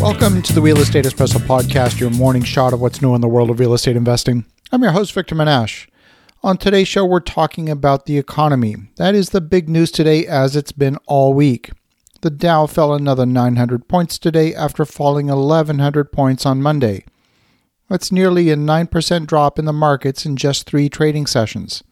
Welcome to the Real Estate Espresso Podcast, your morning shot of what's new in the world of real estate investing. I'm your host, Victor Menasce. On today's show, we're talking about the economy. That is the big news today, as it's been all week. The Dow fell another 900 points today after falling 1,100 points on Monday. That's nearly a 9% drop in the markets in just three trading sessions.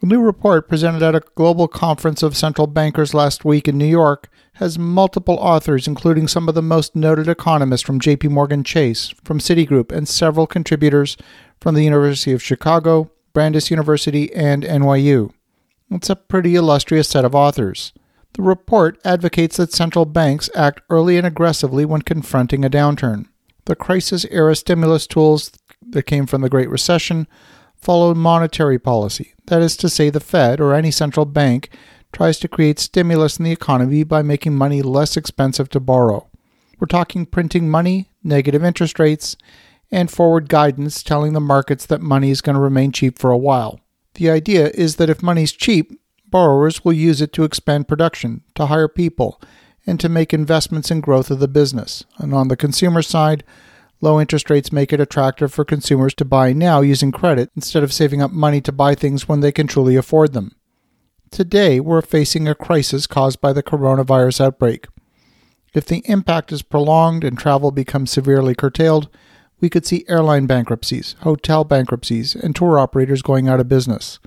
A new report presented at a global conference of central bankers last week in New York has multiple authors, including some of the most noted economists from JP Morgan Chase, from Citigroup, and several contributors from the University of Chicago, Brandeis University, and NYU. It's a pretty illustrious set of authors. The report advocates that central banks act early and aggressively when confronting a downturn. The crisis era stimulus tools that came from the Great Recession follow monetary policy. That is to say, the Fed or any central bank tries to create stimulus in the economy by making money less expensive to borrow. We're talking printing money, negative interest rates, and forward guidance telling the markets that money is going to remain cheap for a while. The idea is that if money's cheap, borrowers will use it to expand production, to hire people, and to make investments in growth of the business. And on the consumer side, Low interest rates make it attractive for consumers to buy now using credit instead of saving up money to buy things when they can truly afford them. Today, we're facing a crisis caused by the coronavirus outbreak. If the impact is prolonged and travel becomes severely curtailed, we could see airline bankruptcies, hotel bankruptcies, and tour operators going out of business.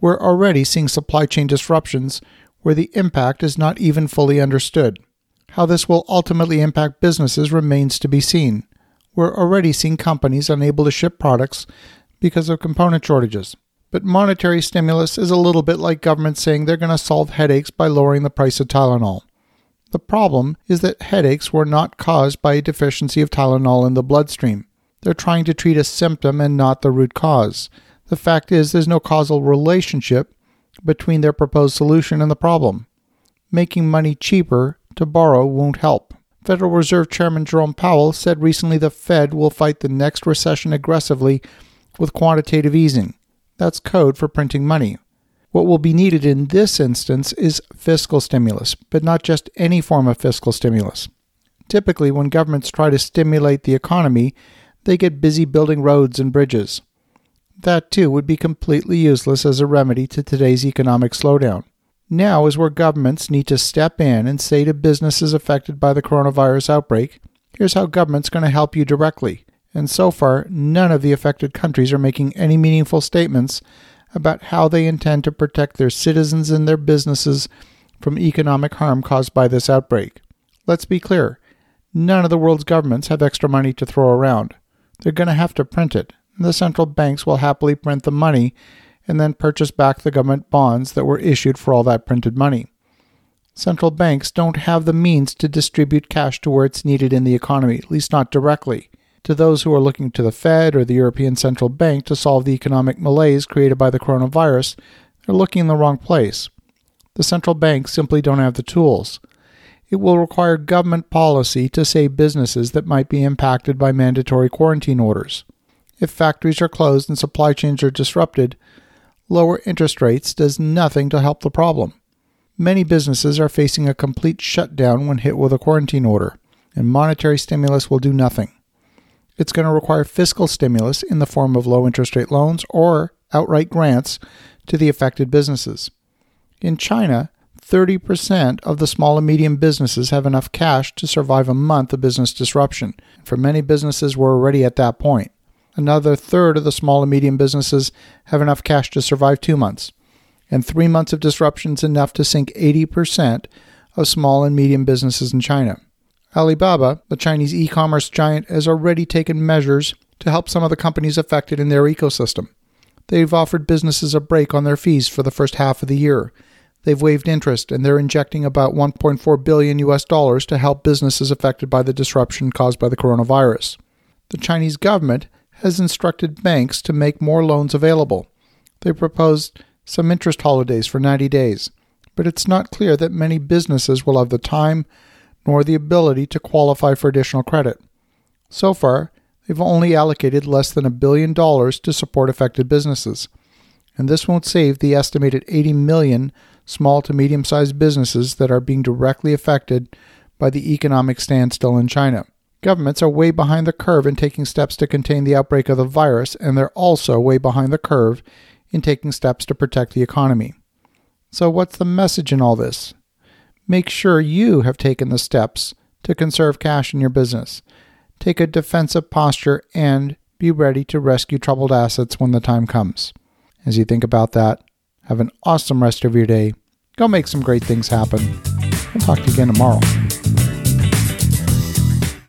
We're already seeing supply chain disruptions where the impact is not even fully understood. How this will ultimately impact businesses remains to be seen we're already seeing companies unable to ship products because of component shortages. But monetary stimulus is a little bit like government saying they're going to solve headaches by lowering the price of Tylenol. The problem is that headaches were not caused by a deficiency of Tylenol in the bloodstream. They're trying to treat a symptom and not the root cause. The fact is, there's no causal relationship between their proposed solution and the problem. Making money cheaper to borrow won't help. Federal Reserve Chairman Jerome Powell said recently the Fed will fight the next recession aggressively with quantitative easing. That's code for printing money. What will be needed in this instance is fiscal stimulus, but not just any form of fiscal stimulus. Typically, when governments try to stimulate the economy, they get busy building roads and bridges. That, too, would be completely useless as a remedy to today's economic slowdown. Now is where governments need to step in and say to businesses affected by the coronavirus outbreak, here's how government's going to help you directly. And so far, none of the affected countries are making any meaningful statements about how they intend to protect their citizens and their businesses from economic harm caused by this outbreak. Let's be clear none of the world's governments have extra money to throw around. They're going to have to print it. The central banks will happily print the money and then purchase back the government bonds that were issued for all that printed money. Central banks don't have the means to distribute cash to where it's needed in the economy, at least not directly. To those who are looking to the Fed or the European Central Bank to solve the economic malaise created by the coronavirus, they're looking in the wrong place. The central banks simply don't have the tools. It will require government policy to save businesses that might be impacted by mandatory quarantine orders. If factories are closed and supply chains are disrupted, lower interest rates does nothing to help the problem. Many businesses are facing a complete shutdown when hit with a quarantine order, and monetary stimulus will do nothing. It's going to require fiscal stimulus in the form of low interest rate loans or outright grants to the affected businesses. In China, 30% of the small and medium businesses have enough cash to survive a month of business disruption. For many businesses, we're already at that point. Another third of the small and medium businesses have enough cash to survive two months. And three months of disruption is enough to sink 80% of small and medium businesses in China. Alibaba, the Chinese e commerce giant, has already taken measures to help some of the companies affected in their ecosystem. They've offered businesses a break on their fees for the first half of the year. They've waived interest and they're injecting about 1.4 billion US dollars to help businesses affected by the disruption caused by the coronavirus. The Chinese government has instructed banks to make more loans available. They proposed some interest holidays for 90 days, but it's not clear that many businesses will have the time nor the ability to qualify for additional credit. So far, they've only allocated less than a billion dollars to support affected businesses, and this won't save the estimated 80 million small to medium sized businesses that are being directly affected by the economic standstill in China. Governments are way behind the curve in taking steps to contain the outbreak of the virus, and they're also way behind the curve in taking steps to protect the economy. So, what's the message in all this? Make sure you have taken the steps to conserve cash in your business. Take a defensive posture and be ready to rescue troubled assets when the time comes. As you think about that, have an awesome rest of your day. Go make some great things happen. We'll talk to you again tomorrow.